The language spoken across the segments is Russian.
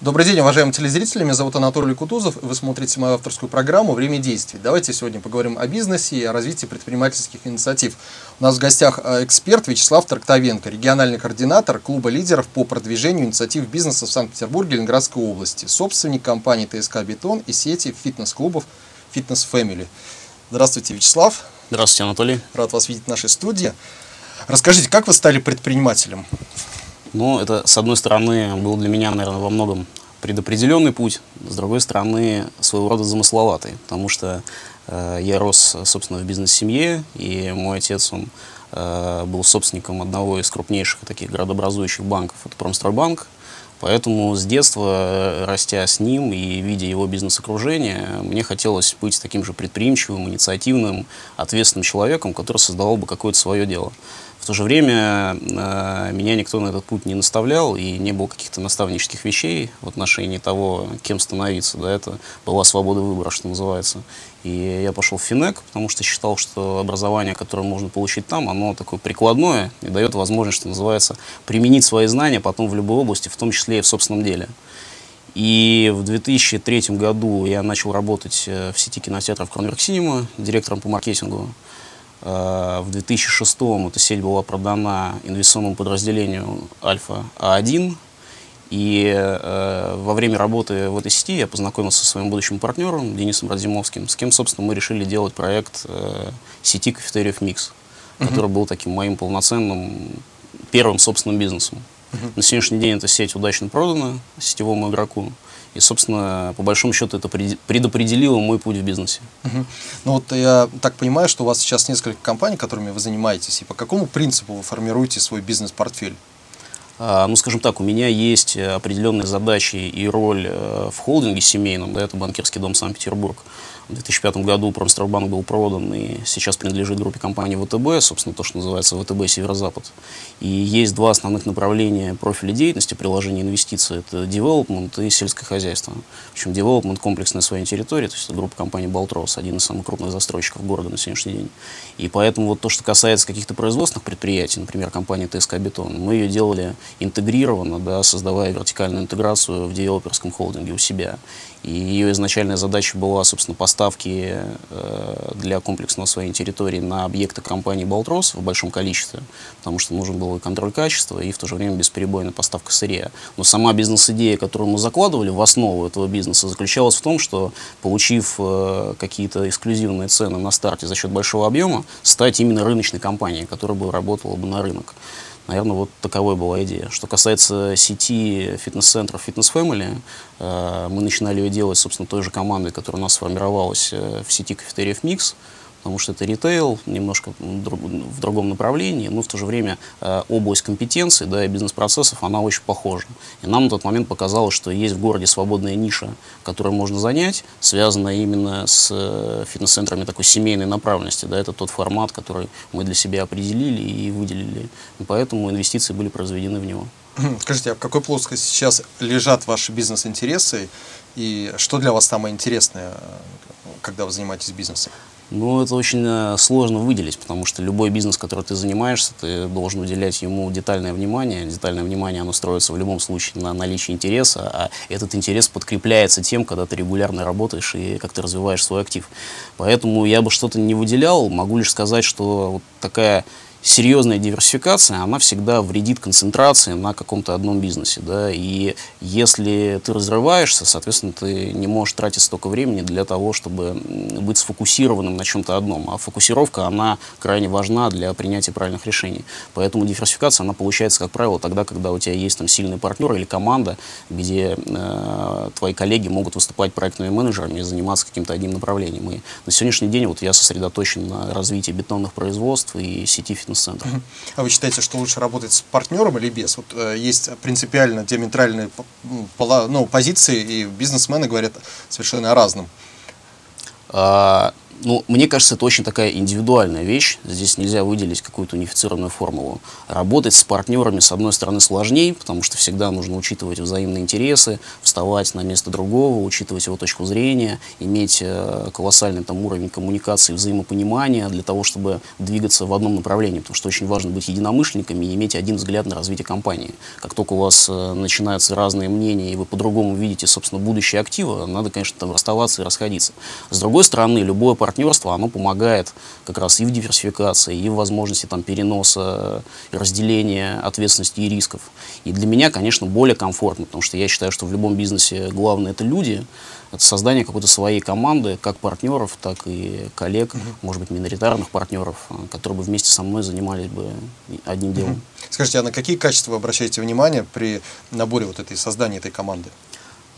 Добрый день, уважаемые телезрители. Меня зовут Анатолий Кутузов. Вы смотрите мою авторскую программу «Время действий». Давайте сегодня поговорим о бизнесе и о развитии предпринимательских инициатив. У нас в гостях э, эксперт Вячеслав Трактовенко, региональный координатор клуба лидеров по продвижению инициатив бизнеса в Санкт-Петербурге и Ленинградской области, собственник компании ТСК «Бетон» и сети фитнес-клубов «Фитнес Family. Здравствуйте, Вячеслав. Здравствуйте, Анатолий. Рад вас видеть в нашей студии. Расскажите, как вы стали предпринимателем? Ну, это, с одной стороны, был для меня, наверное, во многом предопределенный путь, с другой стороны, своего рода замысловатый, потому что э, я рос, собственно, в бизнес-семье, и мой отец, он э, был собственником одного из крупнейших таких городообразующих банков, это Промстройбанк, Поэтому с детства, растя с ним и видя его бизнес-окружение, мне хотелось быть таким же предприимчивым, инициативным, ответственным человеком, который создавал бы какое-то свое дело то же время э, меня никто на этот путь не наставлял, и не было каких-то наставнических вещей в отношении того, кем становиться. Да, это была свобода выбора, что называется. И я пошел в Финек, потому что считал, что образование, которое можно получить там, оно такое прикладное и дает возможность, что называется, применить свои знания потом в любой области, в том числе и в собственном деле. И в 2003 году я начал работать э, в сети кинотеатров Кронверк Синема, директором по маркетингу. Э, в 2006 эта сеть была продана инвестиционному подразделению Альфа А1. И э, во время работы в этой сети я познакомился со своим будущим партнером Денисом Радзимовским, с кем, собственно, мы решили делать проект э, сети кафетериев Микс, uh-huh. который был таким моим полноценным первым собственным бизнесом. Uh-huh. На сегодняшний день эта сеть удачно продана сетевому игроку. И, собственно, по большому счету это предопределило мой путь в бизнесе. Угу. Ну вот я так понимаю, что у вас сейчас несколько компаний, которыми вы занимаетесь. И по какому принципу вы формируете свой бизнес-портфель? А, ну, скажем так, у меня есть определенные задачи и роль э, в холдинге семейном, да, это банкирский дом Санкт-Петербург. В 2005 году Промстройбанк был продан и сейчас принадлежит группе компании ВТБ, собственно, то, что называется ВТБ Северо-Запад. И есть два основных направления профиля деятельности приложения инвестиций. Это development и сельское хозяйство. В общем, development комплекс на своей территории, то есть это группа компании Балтрос, один из самых крупных застройщиков города на сегодняшний день. И поэтому вот то, что касается каких-то производственных предприятий, например, компании ТСК Бетон, мы ее делали интегрированно, да, создавая вертикальную интеграцию в девелоперском холдинге у себя. И ее изначальная задача была, собственно, поставки э, для комплексного своей территории на объекты компании «Болтрос» в большом количестве, потому что нужен был и контроль качества, и в то же время бесперебойная поставка сырья. Но сама бизнес-идея, которую мы закладывали в основу этого бизнеса, заключалась в том, что, получив э, какие-то эксклюзивные цены на старте за счет большого объема, стать именно рыночной компанией, которая бы работала бы на рынок. Наверное, вот таковой была идея. Что касается сети фитнес-центров Fitness Family, э, мы начинали ее делать, собственно, той же командой, которая у нас сформировалась э, в сети кафетериев Микс потому что это ритейл, немножко в другом направлении, но в то же время э, область компетенций да, и бизнес-процессов, она очень похожа. И нам на тот момент показалось, что есть в городе свободная ниша, которую можно занять, связанная именно с э, фитнес-центрами такой семейной направленности. Да, это тот формат, который мы для себя определили и выделили. И поэтому инвестиции были произведены в него. Скажите, а в какой плоскости сейчас лежат ваши бизнес-интересы и что для вас самое интересное, когда вы занимаетесь бизнесом? Ну, это очень э, сложно выделить, потому что любой бизнес, который ты занимаешься, ты должен уделять ему детальное внимание. Детальное внимание, оно строится в любом случае на наличии интереса, а этот интерес подкрепляется тем, когда ты регулярно работаешь и как ты развиваешь свой актив. Поэтому я бы что-то не выделял, могу лишь сказать, что вот такая серьезная диверсификация, она всегда вредит концентрации на каком-то одном бизнесе. Да? И если ты разрываешься, соответственно, ты не можешь тратить столько времени для того, чтобы быть сфокусированным на чем-то одном. А фокусировка, она крайне важна для принятия правильных решений. Поэтому диверсификация, она получается, как правило, тогда, когда у тебя есть там сильный партнер или команда, где э, твои коллеги могут выступать проектными менеджерами и заниматься каким-то одним направлением. И на сегодняшний день вот я сосредоточен на развитии бетонных производств и сети фитнес-центра. А вы считаете, что лучше работать с партнером или без? Вот э, есть принципиально диаметральные ну, позиции, и бизнесмены говорят совершенно о разном. А, Ну, мне кажется, это очень такая индивидуальная вещь. Здесь нельзя выделить какую-то унифицированную формулу. Работать с партнерами, с одной стороны, сложнее, потому что всегда нужно учитывать взаимные интересы, вставать на место другого, учитывать его точку зрения, иметь э, колоссальный там, уровень коммуникации, взаимопонимания для того, чтобы двигаться в одном направлении. Потому что очень важно быть единомышленниками и иметь один взгляд на развитие компании. Как только у вас э, начинаются разные мнения, и вы по-другому видите, собственно, будущее актива, надо, конечно, там расставаться и расходиться. С другой стороны, любое партнерство, оно помогает как раз и в диверсификации, и в возможности там, переноса, разделения ответственности и рисков. И для меня, конечно, более комфортно, потому что я считаю, что в любом бизнесе главное это люди, это создание какой-то своей команды, как партнеров, так и коллег, угу. может быть, миноритарных партнеров, а, которые бы вместе со мной занимались бы одним делом. Угу. Скажите, а на какие качества вы обращаете внимание при наборе вот этой создания этой команды?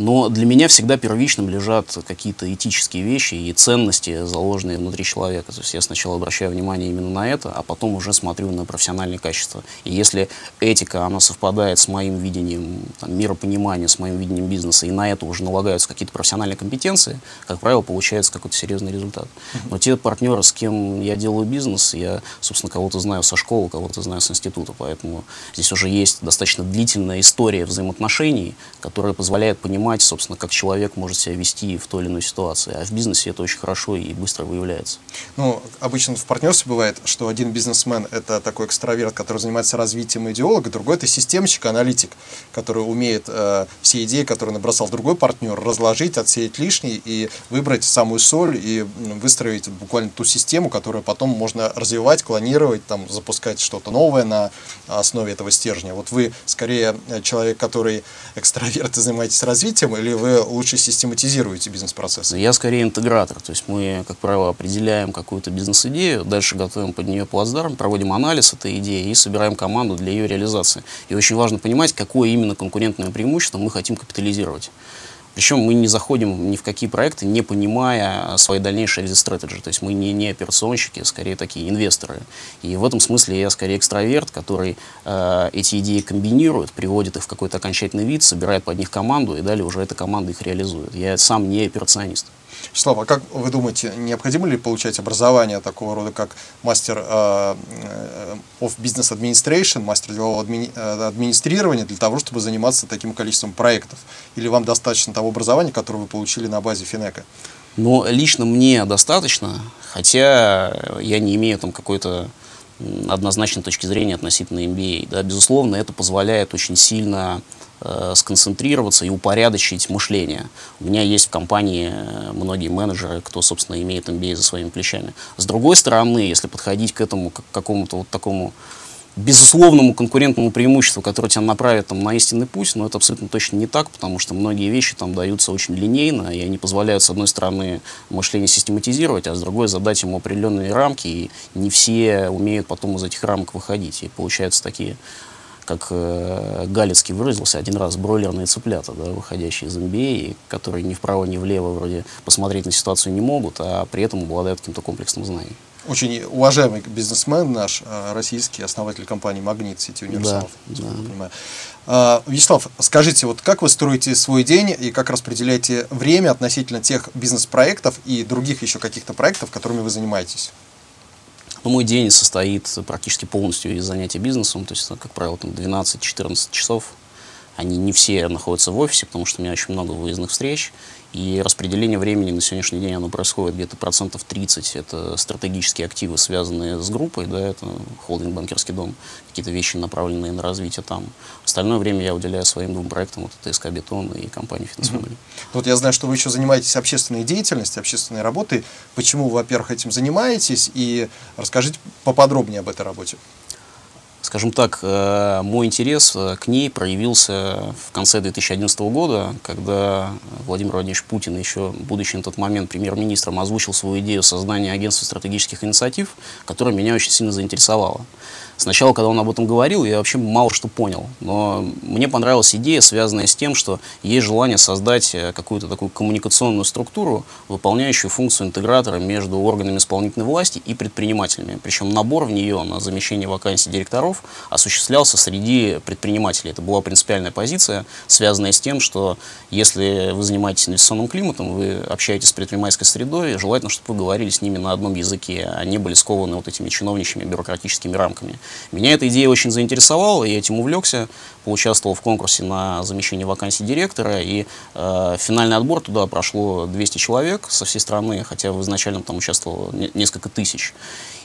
Но для меня всегда первичным лежат какие-то этические вещи и ценности, заложенные внутри человека. То есть я сначала обращаю внимание именно на это, а потом уже смотрю на профессиональные качества. И если этика, она совпадает с моим видением там, миропонимания, с моим видением бизнеса, и на это уже налагаются какие-то профессиональные компетенции, как правило, получается какой-то серьезный результат. Но те партнеры, с кем я делаю бизнес, я, собственно, кого-то знаю со школы, кого-то знаю с института, поэтому здесь уже есть достаточно длительная история взаимоотношений, которая позволяет понимать, понимать, собственно, как человек может себя вести в той или иной ситуации. А в бизнесе это очень хорошо и быстро выявляется. Ну, обычно в партнерстве бывает, что один бизнесмен – это такой экстраверт, который занимается развитием идеолога, другой – это системщик, аналитик, который умеет э, все идеи, которые набросал другой партнер, разложить, отсеять лишние и выбрать самую соль и выстроить буквально ту систему, которую потом можно развивать, клонировать, там, запускать что-то новое на основе этого стержня. Вот вы скорее человек, который экстраверт и занимаетесь развитием, развитием, или вы лучше систематизируете бизнес-процессы? Я скорее интегратор. То есть мы, как правило, определяем какую-то бизнес-идею, дальше готовим под нее плацдарм, проводим анализ этой идеи и собираем команду для ее реализации. И очень важно понимать, какое именно конкурентное преимущество мы хотим капитализировать. Причем мы не заходим ни в какие проекты, не понимая своей дальнейшей exit strategy. То есть мы не, не операционщики, скорее такие инвесторы. И в этом смысле я скорее экстраверт, который э, эти идеи комбинирует, приводит их в какой-то окончательный вид, собирает под них команду, и далее уже эта команда их реализует. Я сам не операционист. Вячеслав, а как вы думаете, необходимо ли получать образование такого рода, как мастер э, э of Business Administration, мастер делового админи, э, администрирования, для того, чтобы заниматься таким количеством проектов? Или вам достаточно того образования, которое вы получили на базе Финека? Ну, лично мне достаточно, хотя я не имею там какой-то однозначной точки зрения относительно MBA. Да, безусловно, это позволяет очень сильно э, сконцентрироваться и упорядочить мышление. У меня есть в компании э, многие менеджеры, кто, собственно, имеет MBA за своими плечами. С другой стороны, если подходить к этому к какому-то вот такому безусловному конкурентному преимуществу, которое тебя направит там, на истинный путь, но это абсолютно точно не так, потому что многие вещи там даются очень линейно, и они позволяют, с одной стороны, мышление систематизировать, а с другой задать ему определенные рамки, и не все умеют потом из этих рамок выходить. И получаются такие как э, Галицкий выразился один раз, бройлерные цыплята, да, выходящие из MBA, которые ни вправо, ни влево вроде посмотреть на ситуацию не могут, а при этом обладают каким-то комплексным знанием очень уважаемый бизнесмен наш, э, российский основатель компании «Магнит» сети универсалов. Да, да. Понимаю. А, Вячеслав, скажите, вот как вы строите свой день и как распределяете время относительно тех бизнес-проектов и других еще каких-то проектов, которыми вы занимаетесь? Ну, мой день состоит практически полностью из занятий бизнесом, то есть, как правило, там 12-14 часов. Они не все находятся в офисе, потому что у меня очень много выездных встреч. И распределение времени на сегодняшний день оно происходит где-то процентов 30. Это стратегические активы, связанные с группой, да, это холдинг «Банкирский дом», какие-то вещи, направленные на развитие там. Остальное время я уделяю своим двум проектам, вот это СК «Бетон» и компания «Фитнес Family». Вот я знаю, что вы еще занимаетесь общественной деятельностью, общественной работой. Почему вы, во-первых, этим занимаетесь? И расскажите поподробнее об этой работе. Скажем так, э, мой интерес э, к ней проявился в конце 2011 года, когда Владимир Владимирович Путин, еще будучи на тот момент премьер-министром, озвучил свою идею создания агентства стратегических инициатив, которая меня очень сильно заинтересовала. Сначала, когда он об этом говорил, я вообще мало что понял. Но мне понравилась идея, связанная с тем, что есть желание создать э, какую-то такую коммуникационную структуру, выполняющую функцию интегратора между органами исполнительной власти и предпринимателями. Причем набор в нее на замещение вакансий директоров осуществлялся среди предпринимателей. Это была принципиальная позиция, связанная с тем, что если вы занимаетесь инвестиционным климатом, вы общаетесь с предпринимательской средой, желательно, чтобы вы говорили с ними на одном языке, а не были скованы вот этими чиновничьими бюрократическими рамками. Меня эта идея очень заинтересовала, я этим увлекся, поучаствовал в конкурсе на замещение вакансии директора, и э, финальный отбор туда прошло 200 человек со всей страны, хотя в изначально там участвовало несколько тысяч.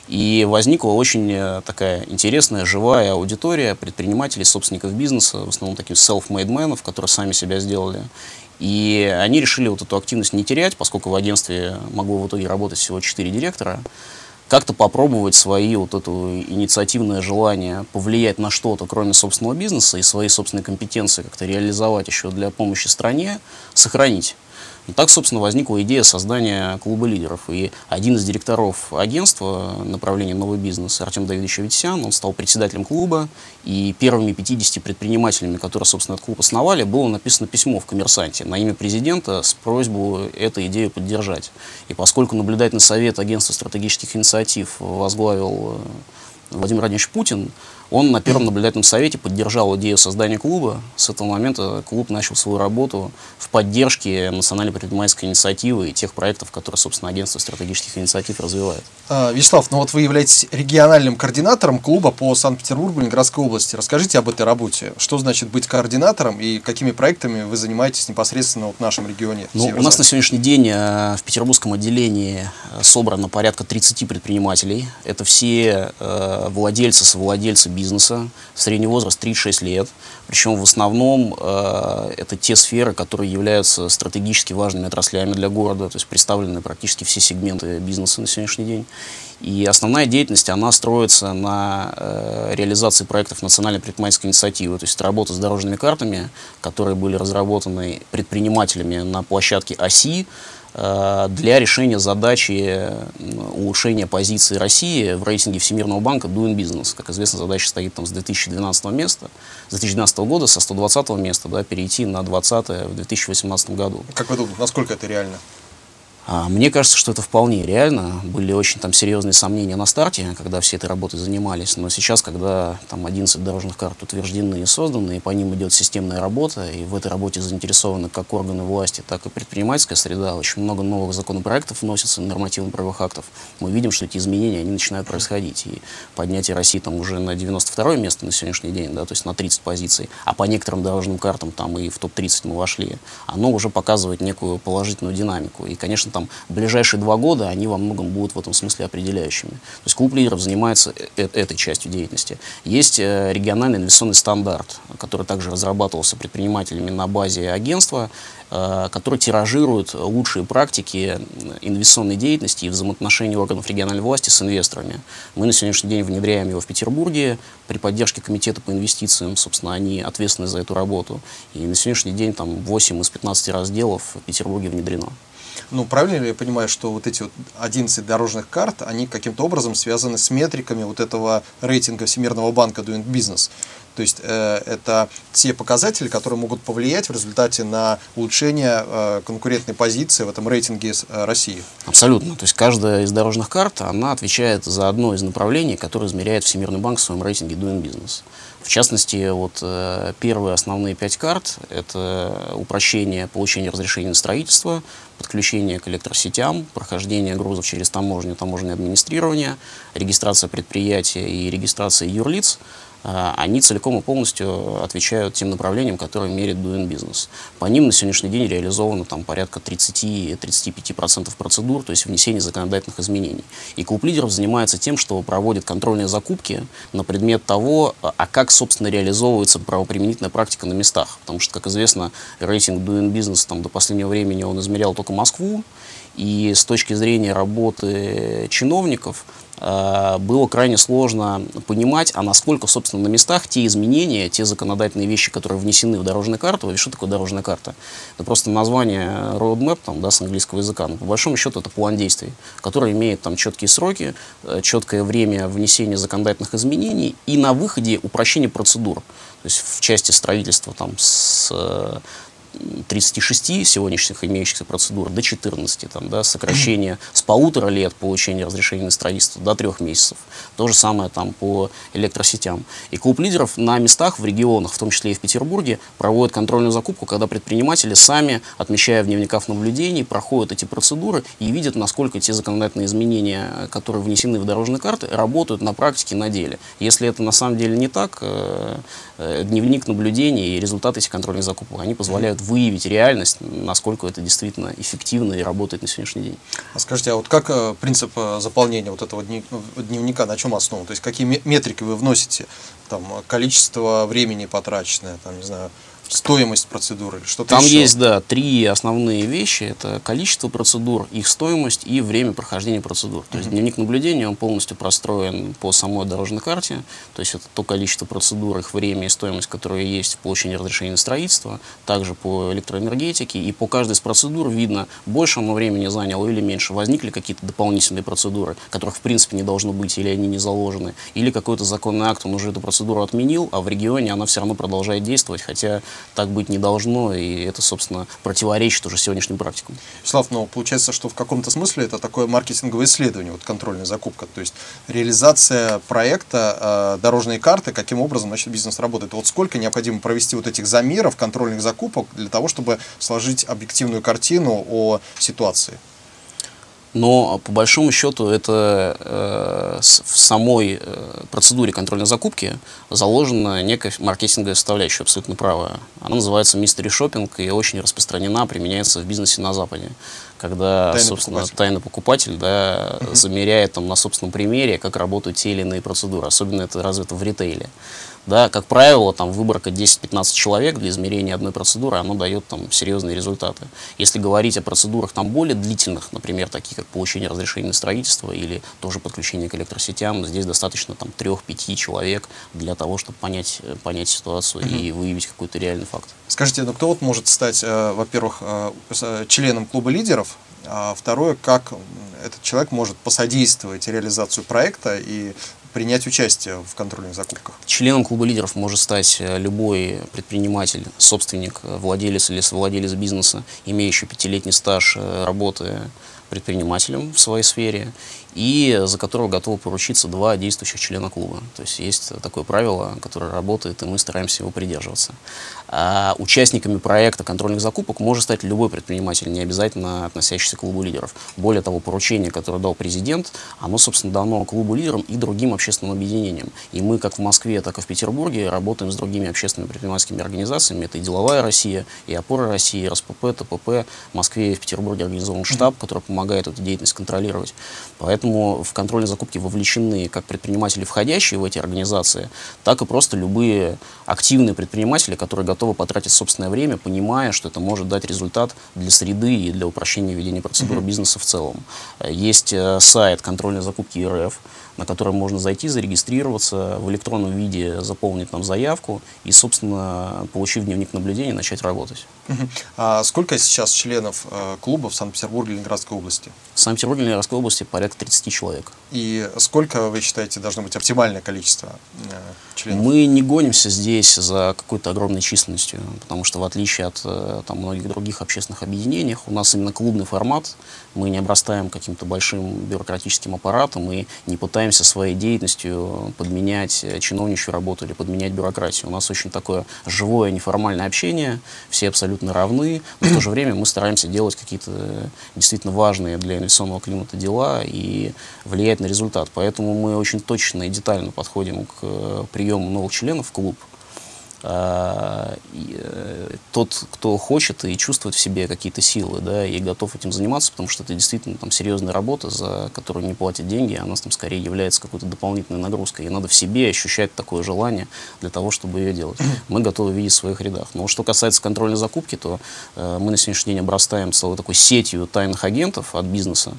И возникла очень э, такая интересная, живая аудитория предпринимателей, собственников бизнеса, в основном таких self-made men, которые сами себя сделали. И они решили вот эту активность не терять, поскольку в агентстве могло в итоге работать всего 4 директора, как-то попробовать свои вот это инициативное желание повлиять на что-то, кроме собственного бизнеса, и свои собственные компетенции как-то реализовать еще для помощи стране, сохранить. И так, собственно, возникла идея создания клуба лидеров. И один из директоров агентства направления «Новый бизнес» Артем Давидович Аветисян, он стал председателем клуба, и первыми 50 предпринимателями, которые, собственно, этот клуб основали, было написано письмо в «Коммерсанте» на имя президента с просьбой эту идею поддержать. И поскольку наблюдательный совет агентства стратегических инициатив возглавил э, Владимир Владимирович Путин, он на первом наблюдательном совете поддержал идею создания клуба. С этого момента клуб начал свою работу в поддержке национальной предпринимательской инициативы и тех проектов, которые, собственно, агентство стратегических инициатив развивает. А, Вячеслав, ну вот вы являетесь региональным координатором клуба по Санкт-Петербургу и Ленинградской области. Расскажите об этой работе. Что значит быть координатором и какими проектами вы занимаетесь непосредственно вот в нашем регионе? Ну, у нас на сегодняшний день э, в петербургском отделении э, собрано порядка 30 предпринимателей. Это все э, владельцы, совладельцы бизнеса, средний возраст 36 лет. Причем в основном э, это те сферы, которые являются стратегически важными отраслями для города, то есть представлены практически все сегменты бизнеса на сегодняшний день. И основная деятельность, она строится на э, реализации проектов национальной предпринимательской инициативы, то есть работа с дорожными картами, которые были разработаны предпринимателями на площадке ОСИ, для решения задачи улучшения позиции России в рейтинге Всемирного банка Doing Business. Как известно, задача стоит там с 2012 места, с 2012 года, со 120 места, да, перейти на 20 в 2018 году. Как вы думаете, насколько это реально? А, мне кажется, что это вполне реально. Были очень там серьезные сомнения на старте, когда все этой работой занимались. Но сейчас, когда там 11 дорожных карт утверждены и созданы, и по ним идет системная работа, и в этой работе заинтересованы как органы власти, так и предпринимательская среда, очень много новых законопроектов вносится, нормативно-правовых актов, мы видим, что эти изменения, они начинают происходить. И поднятие России там уже на 92 место на сегодняшний день, да, то есть на 30 позиций, а по некоторым дорожным картам там и в топ-30 мы вошли, оно уже показывает некую положительную динамику. И, конечно, там ближайшие два года, они во многом будут в этом смысле определяющими. То есть клуб лидеров занимается э -э этой частью деятельности. Есть э, региональный инвестиционный стандарт, который также разрабатывался предпринимателями на базе агентства, э, который тиражирует лучшие практики инвестиционной деятельности и взаимоотношений органов региональной власти с инвесторами. Мы на сегодняшний день внедряем его в Петербурге при поддержке комитета по инвестициям, собственно, они ответственны за эту работу. И на сегодняшний день там 8 из 15 разделов в Петербурге внедрено. Ну, правильно ли я понимаю, что вот эти вот 11 дорожных карт, они каким-то образом связаны с метриками вот этого рейтинга Всемирного банка Doing Business? То есть э, это те показатели, которые могут повлиять в результате на улучшение э, конкурентной позиции в этом рейтинге э, России. Абсолютно. То есть каждая из дорожных карт, она отвечает за одно из направлений, которое измеряет Всемирный банк в своем рейтинге Doing Business. В частности, вот э, первые основные пять карт – это упрощение получения разрешения на строительство, подключение к электросетям, прохождение грузов через таможню, таможенное администрирование, регистрация предприятия и регистрация юрлиц – они целиком и полностью отвечают тем направлениям, которые мерит Doing Business. По ним на сегодняшний день реализовано там, порядка 30-35% процедур, то есть внесение законодательных изменений. И клуб лидеров занимается тем, что проводит контрольные закупки на предмет того, а как, собственно, реализовывается правоприменительная практика на местах. Потому что, как известно, рейтинг Doing Business там, до последнего времени он измерял только Москву, и с точки зрения работы чиновников, было крайне сложно понимать, а насколько, собственно, на местах те изменения, те законодательные вещи, которые внесены в дорожную карту, и что такое дорожная карта? Это просто название roadmap, там, да, с английского языка, но по большому счету это план действий, который имеет там четкие сроки, э, четкое время внесения законодательных изменений и на выходе упрощение процедур. То есть в части строительства там с 36 сегодняшних имеющихся процедур до 14, там, да, сокращение с полутора лет получения разрешения на строительство до трех месяцев. То же самое там по электросетям. И клуб лидеров на местах в регионах, в том числе и в Петербурге, проводит контрольную закупку, когда предприниматели сами, отмечая в дневниках наблюдений, проходят эти процедуры и видят, насколько те законодательные изменения, которые внесены в дорожные карты, работают на практике, на деле. Если это на самом деле не так, э, э, дневник наблюдений и результаты этих контрольных закупок, они позволяют выявить реальность, насколько это действительно эффективно и работает на сегодняшний день. А скажите, а вот как э, принцип заполнения вот этого дневника, на чем основан? То есть какие метрики вы вносите? Там количество времени потраченное, там, не знаю, стоимость процедуры или что-то Там еще? есть, да, три основные вещи. Это количество процедур, их стоимость и время прохождения процедур. То есть дневник наблюдения, он полностью простроен по самой дорожной карте. То есть это то количество процедур, их время и стоимость, которые есть в получении разрешения на строительство. Также по электроэнергетике. И по каждой из процедур видно, больше оно времени заняло или меньше. Возникли какие-то дополнительные процедуры, которых в принципе не должно быть, или они не заложены. Или какой-то законный акт, он уже эту процедуру отменил, а в регионе она все равно продолжает действовать, хотя так быть не должно, и это, собственно, противоречит уже сегодняшним практикам. Слав, но получается, что в каком-то смысле это такое маркетинговое исследование, вот контрольная закупка, то есть реализация проекта э, дорожной карты, каким образом значит, бизнес работает. Вот сколько необходимо провести вот этих замеров, контрольных закупок для того, чтобы сложить объективную картину о ситуации? Но по большому счету это э, в самой э, процедуре контрольной закупки заложена некая маркетинговая составляющая, абсолютно правая. Она называется mystery shopping и очень распространена, применяется в бизнесе на Западе. Когда, тайный собственно, покупатель. тайный покупатель да, uh-huh. замеряет там, на собственном примере, как работают те или иные процедуры. Особенно это развито в ритейле. Да, как правило, там выборка 10-15 человек для измерения одной процедуры, оно дает там серьезные результаты. Если говорить о процедурах там более длительных, например, такие как получение разрешения на строительство или тоже подключение к электросетям, здесь достаточно там 3-5 человек для того, чтобы понять, э, понять ситуацию угу. и выявить какой-то реальный факт. Скажите, ну кто вот может стать, э, во-первых, э, э членом клуба лидеров, а второе, как этот человек может посодействовать реализацию проекта и принять участие в контрольных закупках? Членом клуба лидеров может стать э, любой предприниматель, собственник, э, владелец или совладелец бизнеса, имеющий пятилетний стаж э, работы предпринимателем в своей сфере и за которого готовы поручиться два действующих члена клуба. То есть есть такое правило, которое работает, и мы стараемся его придерживаться. А участниками проекта контрольных закупок может стать любой предприниматель, не обязательно относящийся к клубу лидеров. Более того, поручение, которое дал президент, оно, собственно, дано клубу лидерам и другим общественным объединениям. И мы, как в Москве, так и в Петербурге, работаем с другими общественными предпринимательскими организациями. Это и «Деловая Россия», и «Опора России», и РСПП, ТПП. В Москве и в Петербурге организован штаб, который помогает эту деятельность контролировать. Поэтому в контрольной закупке вовлечены как предприниматели, входящие в эти организации, так и просто любые активные предприниматели, которые готовы потратить собственное время, понимая, что это может дать результат для среды и для упрощения ведения процедуры mm-hmm. бизнеса в целом. Есть э, сайт контрольной закупки РФ, на который можно зайти, зарегистрироваться, в электронном виде заполнить там заявку и, собственно, получив дневник наблюдения, начать работать. А сколько сейчас членов э, клуба в Санкт-Петербурге и Ленинградской области? В Санкт-Петербурге и Ленинградской области порядка 30 человек. И сколько, вы считаете, должно быть оптимальное количество э, членов? Мы не гонимся здесь за какой-то огромной численностью, потому что в отличие от э, там, многих других общественных объединений, у нас именно клубный формат, мы не обрастаем каким-то большим бюрократическим аппаратом и не пытаемся своей деятельностью подменять чиновничью работу или подменять бюрократию. У нас очень такое живое неформальное общение, все абсолютно равны, но в то же время мы стараемся делать какие-то действительно важные для инвестиционного климата дела и влиять на результат. Поэтому мы очень точно и детально подходим к приему новых членов в клуб. А, э, тот, кто хочет и чувствует в себе какие-то силы, да, и готов этим заниматься, потому что это действительно там серьезная работа, за которую не платят деньги, она там скорее является какой-то дополнительной нагрузкой. И надо в себе ощущать такое желание для того, чтобы ее делать. Мы готовы видеть в своих рядах. Но что касается контрольной закупки, то э, мы на сегодняшний день обрастаем целой такой сетью тайных агентов от бизнеса,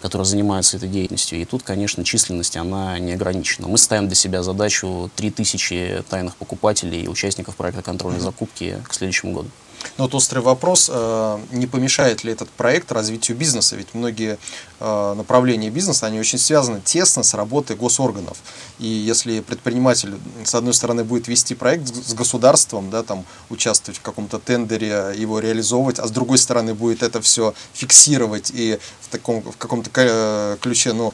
которые занимаются этой деятельностью. И тут, конечно, численность, она не ограничена. Мы ставим для себя задачу 3000 тайных покупателей и участников проекта контрольной закупки к следующему году. Но вот острый вопрос, э, не помешает ли этот проект развитию бизнеса? Ведь многие э, направления бизнеса, они очень связаны тесно с работой госорганов. И если предприниматель, с одной стороны, будет вести проект с государством, да, там, участвовать в каком-то тендере, его реализовывать, а с другой стороны будет это все фиксировать и в, таком, в каком-то э, ключе, ну,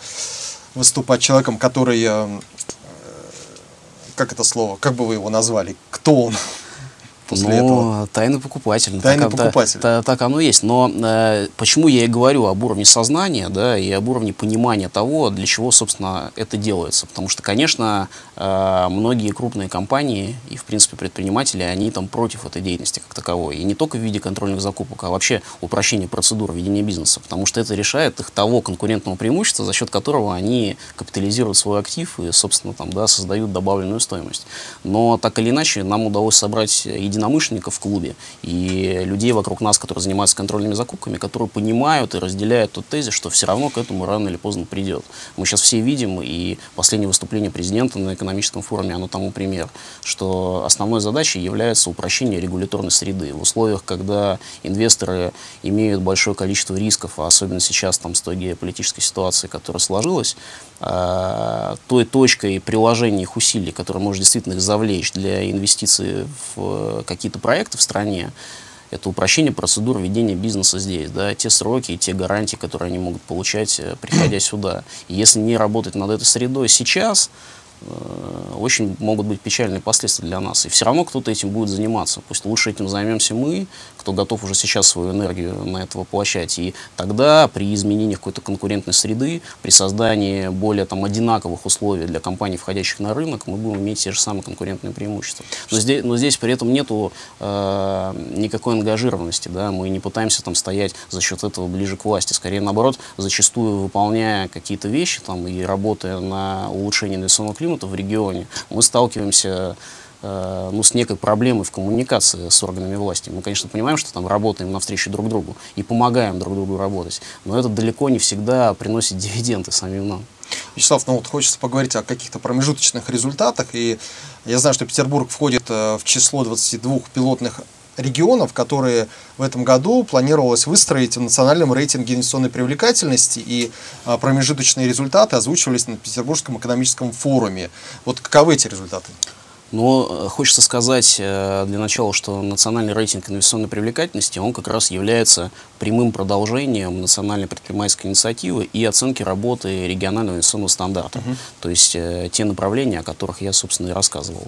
выступать человеком, который как это слово, как бы вы его назвали, кто он? После Но этого. Тайный покупатель. Тайный так, покупатель. Так, так оно есть. Но э, почему я и говорю об уровне сознания, да, и об уровне понимания того, для чего, собственно, это делается. Потому что, конечно, э, многие крупные компании и, в принципе, предприниматели, они там против этой деятельности как таковой. И не только в виде контрольных закупок, а вообще упрощения процедур ведения бизнеса. Потому что это решает их того конкурентного преимущества, за счет которого они капитализируют свой актив и, собственно, там, да, создают добавленную стоимость. Но так или иначе, нам удалось собрать единомышленников в клубе и людей вокруг нас, которые занимаются контрольными закупками, которые понимают и разделяют тот тезис, что все равно к этому рано или поздно придет. Мы сейчас все видим, и последнее выступление президента на экономическом форуме, оно тому пример, что основной задачей является упрощение регуляторной среды в условиях, когда инвесторы имеют большое количество рисков, а особенно сейчас там с той геополитической ситуации, которая сложилась, э, той точкой приложения их усилий, которая может действительно их завлечь для инвестиций в какие-то проекты в стране, это упрощение процедур ведения бизнеса здесь, да, те сроки и те гарантии, которые они могут получать, э, приходя сюда. И если не работать над этой средой сейчас, Э, очень могут быть печальные последствия для нас. И все равно кто-то этим будет заниматься. Пусть лучше этим займемся мы, кто готов уже сейчас свою энергию на это воплощать. И тогда при изменении какой-то конкурентной среды, при создании более там, одинаковых условий для компаний, входящих на рынок, мы будем иметь те же самые конкурентные преимущества. Но здесь, но здесь при этом нету э, никакой ангажированности. Да? Мы не пытаемся там, стоять за счет этого ближе к власти. Скорее наоборот, зачастую выполняя какие-то вещи там, и работая на улучшение инвестиционного климата, в регионе, мы сталкиваемся ну, с некой проблемой в коммуникации с органами власти. Мы, конечно, понимаем, что там работаем навстречу друг другу и помогаем друг другу работать, но это далеко не всегда приносит дивиденды самим нам. Вячеслав, ну вот хочется поговорить о каких-то промежуточных результатах. И я знаю, что Петербург входит э, в число 22 пилотных регионов, которые в этом году планировалось выстроить в национальном рейтинге инвестиционной привлекательности, и а, промежуточные результаты озвучивались на Петербургском экономическом форуме. Вот каковы эти результаты? Но э, хочется сказать э, для начала, что национальный рейтинг инвестиционной привлекательности, он как раз является прямым продолжением национальной предпринимательской инициативы и оценки работы регионального инвестиционного стандарта. -huh. То есть э, те направления, о которых я, собственно, и рассказывал.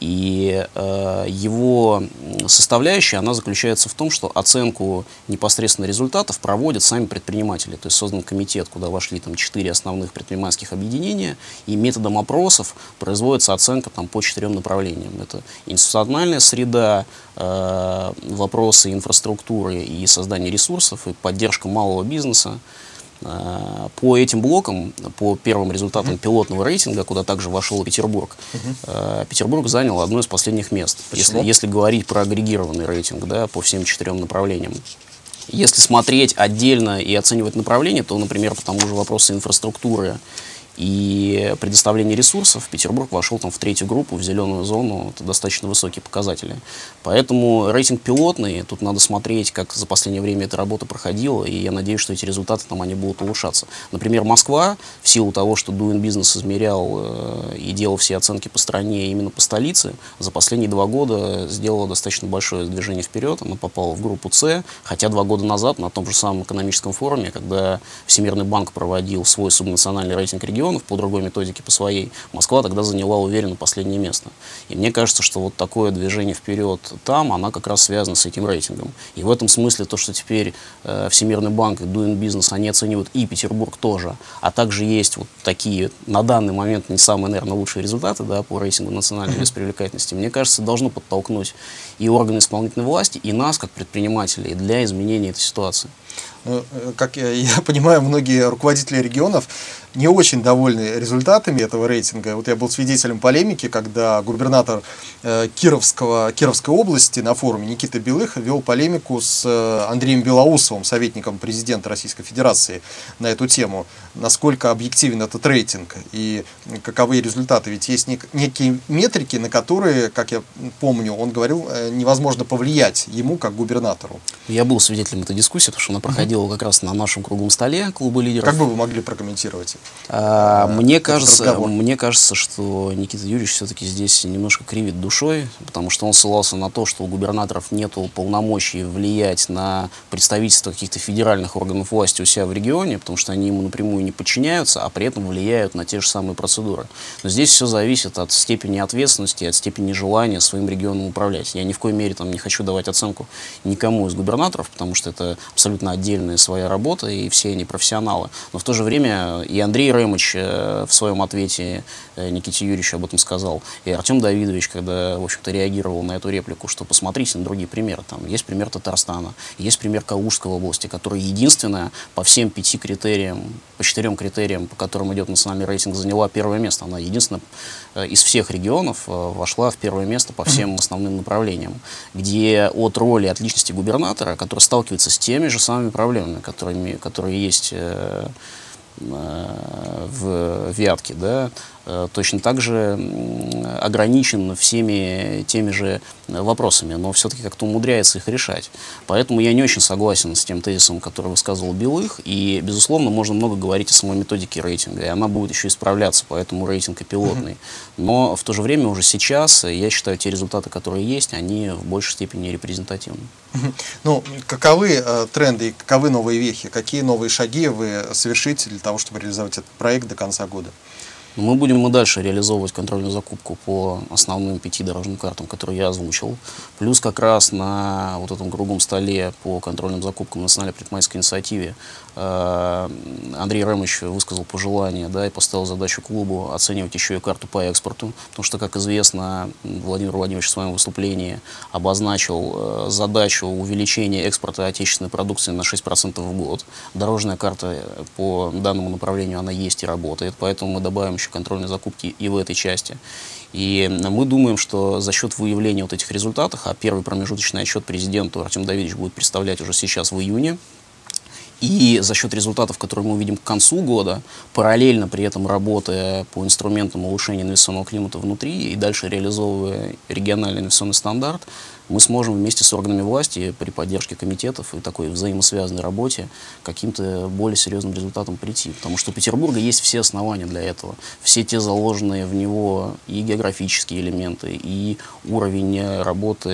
И э, его составляющая, она заключается в том, что оценку непосредственно результатов проводят сами предприниматели. То есть создан комитет, куда вошли там четыре основных предпринимательских объединения, и методом опросов производится оценка там, по четырем направлениям. Это институциональная среда, э, вопросы инфраструктуры и создания ресурсов, и поддержка малого бизнеса, по этим блокам, по первым результатам uh-huh. пилотного рейтинга, куда также вошел Петербург, uh-huh. Петербург занял одно из последних мест, если, если говорить про агрегированный рейтинг да, по всем четырем направлениям. Если смотреть отдельно и оценивать направления, то, например, по тому же вопросу инфраструктуры и предоставление ресурсов Петербург вошел там в третью группу, в зеленую зону. Это достаточно высокие показатели. Поэтому рейтинг пилотный. Тут надо смотреть, как за последнее время эта работа проходила. И я надеюсь, что эти результаты там они будут улучшаться. Например, Москва, в силу того, что Doing Business измерял э, и делал все оценки по стране именно по столице, за последние два года сделала достаточно большое движение вперед. Она попала в группу С. Хотя два года назад на том же самом экономическом форуме, когда Всемирный банк проводил свой субнациональный рейтинг региона, регионов по другой методике, по своей, Москва тогда заняла уверенно последнее место. И мне кажется, что вот такое движение вперед там, она как раз связана с этим рейтингом. И в этом смысле то, что теперь э, Всемирный банк и Doing Business, они оценивают и Петербург тоже, а также есть вот такие на данный момент не самые, наверное, лучшие результаты да, по рейтингу национальной беспривлекательности, мне кажется, должно подтолкнуть и органы исполнительной власти, и нас, как предпринимателей, для изменения этой ситуации. Ну, э, как я, я понимаю, многие руководители регионов не очень довольны результатами этого рейтинга. Вот я был свидетелем полемики, когда губернатор э, Кировского, Кировской области на форуме Никита Белых вел полемику с э, Андреем Белоусовым, советником президента Российской Федерации, на эту тему. Насколько объективен этот рейтинг и каковы результаты. Ведь есть нек- некие метрики, на которые, как я помню, он говорил, э, невозможно повлиять ему как губернатору. Я был свидетелем этой дискуссии, потому что она проходила как раз на нашем круглом столе клуба лидеров. Как бы вы могли прокомментировать? А, мне, кажется, разговор. мне кажется, что Никита Юрьевич все-таки здесь немножко кривит душой, потому что он ссылался на то, что у губернаторов нет полномочий влиять на представительство каких-то федеральных органов власти у себя в регионе, потому что они ему напрямую не подчиняются, а при этом влияют на те же самые процедуры. Но здесь все зависит от степени ответственности, от степени желания своим регионом управлять. Я ни в коей мере там не хочу давать оценку никому из губернаторов, потому что это абсолютно отдельная своя работа, и все они профессионалы. Но в то же время и Андрей Ремыч э, в своем ответе э, Никите Юрьевичу об этом сказал, и Артем Давидович, когда, в общем-то, реагировал на эту реплику, что посмотрите на другие примеры. Там есть пример Татарстана, есть пример Калужской области, которая единственная по всем пяти критериям, по четырем критериям, по которым идет национальный рейтинг, заняла первое место. Она единственная э, из всех регионов вошла в первое место по всем основным направлениям, где от роли, от личности губернатора, который сталкивается с теми же самыми проблемами, которыми, которые есть в Вятке, да, э, точно так же ограничен всеми теми же вопросами, но все-таки как-то умудряется их решать. Поэтому я не очень согласен с тем тезисом, который высказывал Белых, и, безусловно, можно много говорить о самой методике рейтинга, и она будет еще исправляться, поэтому рейтинг и пилотный. Но в то же время уже сейчас, я считаю, те результаты, которые есть, они в большей степени репрезентативны. Ну, каковы э, тренды и каковы новые вехи? Какие новые шаги вы совершите для того, чтобы реализовать этот проект до конца года? Мы будем и дальше реализовывать контрольную закупку по основным пяти дорожным картам, которые я озвучил. Плюс как раз на вот этом круглом столе по контрольным закупкам национальной предпринимательской инициативе Андрей Ремович высказал пожелание да, и поставил задачу клубу оценивать еще и карту по экспорту. Потому что, как известно, Владимир Владимирович в своем выступлении обозначил э, задачу увеличения экспорта отечественной продукции на 6% в год. Дорожная карта э, по данному направлению, она есть и работает, поэтому мы добавим еще контрольные закупки и в этой части. И мы думаем, что за счет выявления вот этих результатов, а первый промежуточный отчет президенту Артем Давидович будет представлять уже сейчас в июне, и за счет результатов, которые мы увидим к концу года, параллельно при этом работая по инструментам улучшения инвестиционного климата внутри и дальше реализовывая региональный инвестиционный стандарт, мы сможем вместе с органами власти при поддержке комитетов и такой взаимосвязанной работе каким-то более серьезным результатам прийти. Потому что у Петербурга есть все основания для этого. Все те заложенные в него и географические элементы, и уровень работы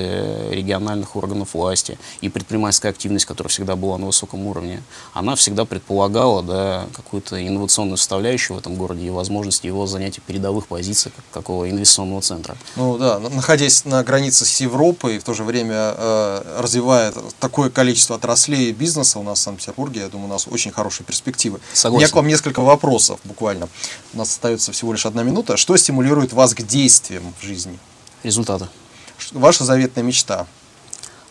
региональных органов власти, и предпринимательская активность, которая всегда была на высоком уровне, она всегда предполагала да, какую-то инновационную составляющую в этом городе и возможность его занятия передовых позиций как какого инвестиционного центра. Ну да, на- находясь на границе с Европой, в то же время э, развивая такое количество отраслей бизнеса у нас в Санкт-Петербурге, я думаю, у нас очень хорошие перспективы. Согласен. У меня к вам несколько вопросов буквально. У нас остается всего лишь одна минута. Что стимулирует вас к действиям в жизни? Результаты. Ваша заветная мечта?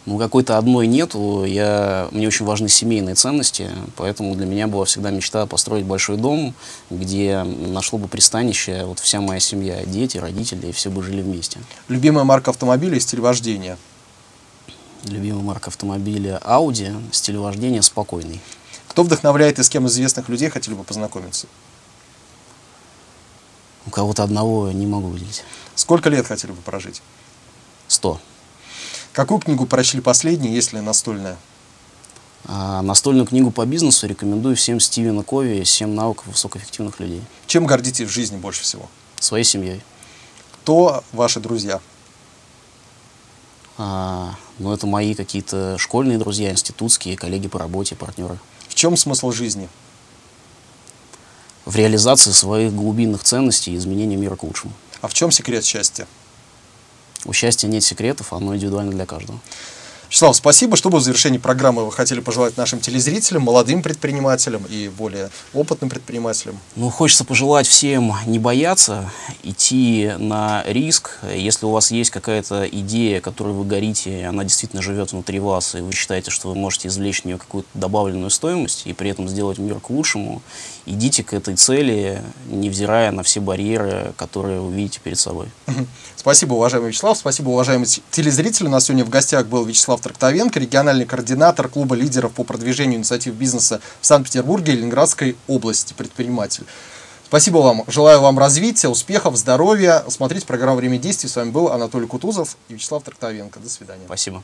Ну, какой-то одной нету. Я, мне очень важны семейные ценности, поэтому для меня была всегда мечта построить большой дом, где нашло бы пристанище вот вся моя семья, дети, родители, и все бы жили вместе. Любимая марка автомобиля и стиль вождения? Любимая марка автомобиля Audi, стиль вождения спокойный. Кто вдохновляет и с кем из известных людей хотели бы познакомиться? У кого-то одного не могу выделить. Сколько лет хотели бы прожить? Сто. Какую книгу прочли последней, если настольная? А настольную книгу по бизнесу рекомендую всем Стивена Кови «Семь навыков высокоэффективных людей». Чем гордитесь в жизни больше всего? Своей семьей. Кто ваши друзья? А, ну, это мои какие-то школьные друзья, институтские, коллеги по работе, партнеры. В чем смысл жизни? в реализации своих глубинных ценностей и изменении мира к лучшему. А в чем секрет счастья? У счастья нет секретов, оно индивидуально для каждого. Вячеслав, спасибо. Что бы в завершении программы вы хотели пожелать нашим телезрителям, молодым предпринимателям и более опытным предпринимателям? Ну, хочется пожелать всем не бояться, идти на риск. Если у вас есть какая-то идея, которой вы горите, она действительно живет внутри вас, и вы считаете, что вы можете извлечь в нее какую-то добавленную стоимость и при этом сделать мир к лучшему, идите к этой цели, невзирая на все барьеры, которые вы видите перед собой. Спасибо, уважаемый Вячеслав. Спасибо, уважаемые телезрители. У нас сегодня в гостях был Вячеслав Трактовенко, региональный координатор клуба лидеров по продвижению инициатив бизнеса в Санкт-Петербурге и Ленинградской области, предприниматель. Спасибо вам. Желаю вам развития, успехов, здоровья. Смотрите программу «Время действий». С вами был Анатолий Кутузов и Вячеслав Трактовенко. До свидания. Спасибо.